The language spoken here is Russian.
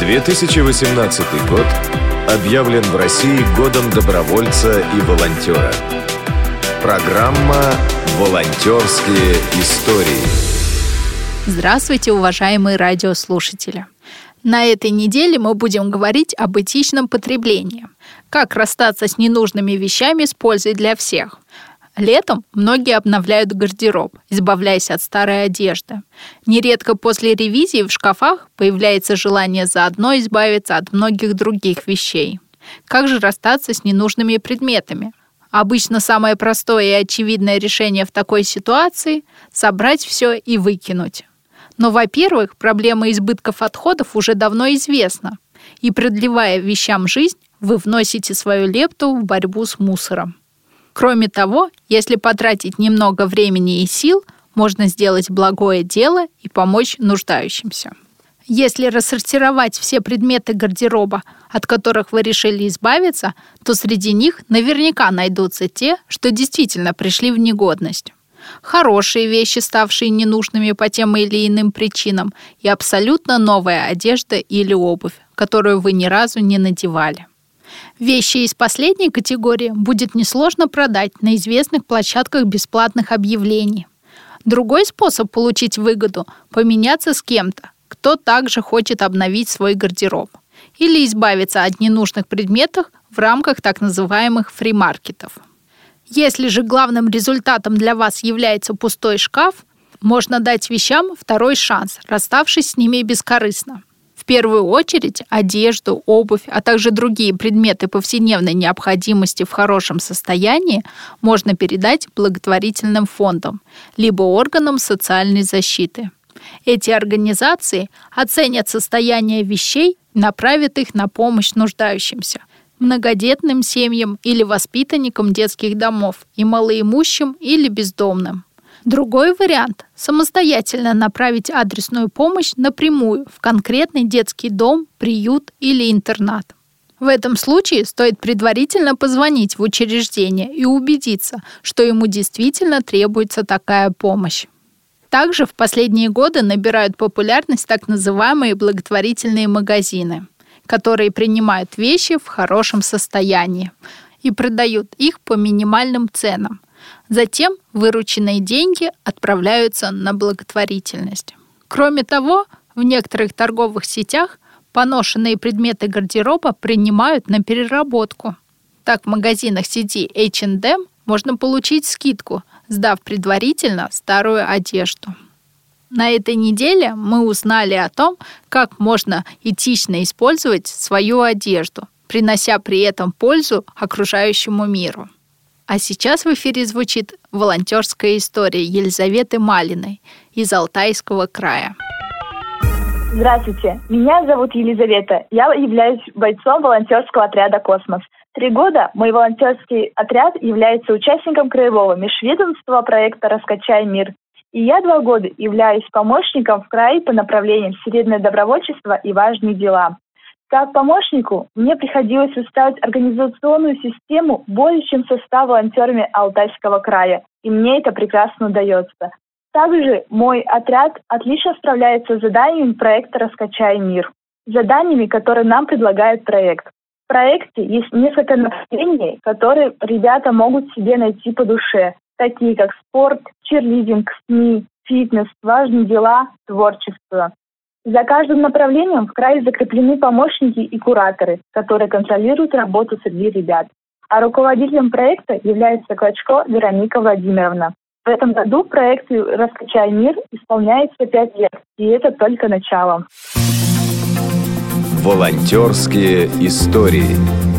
2018 год объявлен в России годом добровольца и волонтера. Программа «Волонтерские истории». Здравствуйте, уважаемые радиослушатели! На этой неделе мы будем говорить об этичном потреблении. Как расстаться с ненужными вещами с пользой для всех. Летом многие обновляют гардероб, избавляясь от старой одежды. Нередко после ревизии в шкафах появляется желание заодно избавиться от многих других вещей. Как же расстаться с ненужными предметами? Обычно самое простое и очевидное решение в такой ситуации – собрать все и выкинуть. Но, во-первых, проблема избытков отходов уже давно известна. И продлевая вещам жизнь, вы вносите свою лепту в борьбу с мусором. Кроме того, если потратить немного времени и сил, можно сделать благое дело и помочь нуждающимся. Если рассортировать все предметы гардероба, от которых вы решили избавиться, то среди них наверняка найдутся те, что действительно пришли в негодность. Хорошие вещи, ставшие ненужными по тем или иным причинам, и абсолютно новая одежда или обувь, которую вы ни разу не надевали. Вещи из последней категории будет несложно продать на известных площадках бесплатных объявлений. Другой способ получить выгоду – поменяться с кем-то, кто также хочет обновить свой гардероб. Или избавиться от ненужных предметов в рамках так называемых фримаркетов. Если же главным результатом для вас является пустой шкаф, можно дать вещам второй шанс, расставшись с ними бескорыстно – первую очередь одежду, обувь, а также другие предметы повседневной необходимости в хорошем состоянии можно передать благотворительным фондам, либо органам социальной защиты. Эти организации оценят состояние вещей и направят их на помощь нуждающимся многодетным семьям или воспитанникам детских домов и малоимущим или бездомным. Другой вариант – самостоятельно направить адресную помощь напрямую в конкретный детский дом, приют или интернат. В этом случае стоит предварительно позвонить в учреждение и убедиться, что ему действительно требуется такая помощь. Также в последние годы набирают популярность так называемые благотворительные магазины, которые принимают вещи в хорошем состоянии и продают их по минимальным ценам – Затем вырученные деньги отправляются на благотворительность. Кроме того, в некоторых торговых сетях поношенные предметы гардероба принимают на переработку. Так в магазинах сети H&M можно получить скидку, сдав предварительно старую одежду. На этой неделе мы узнали о том, как можно этично использовать свою одежду, принося при этом пользу окружающему миру. А сейчас в эфире звучит волонтерская история Елизаветы Малиной из Алтайского края. Здравствуйте, меня зовут Елизавета. Я являюсь бойцом волонтерского отряда «Космос». Три года мой волонтерский отряд является участником краевого межведомства проекта «Раскачай мир». И я два года являюсь помощником в крае по направлениям «Середное добровольчество» и «Важные дела». Как помощнику мне приходилось составить организационную систему более чем со 100 волонтерами Алтайского края, и мне это прекрасно удается. Также мой отряд отлично справляется с заданиями проекта «Раскачай мир», заданиями, которые нам предлагает проект. В проекте есть несколько направлений, которые ребята могут себе найти по душе, такие как спорт, черлидинг, СМИ, фитнес, важные дела, творчество. За каждым направлением в крае закреплены помощники и кураторы, которые контролируют работу среди ребят. А руководителем проекта является Клочко Вероника Владимировна. В этом году проекту «Раскачай мир» исполняется пять лет, и это только начало. Волонтерские истории.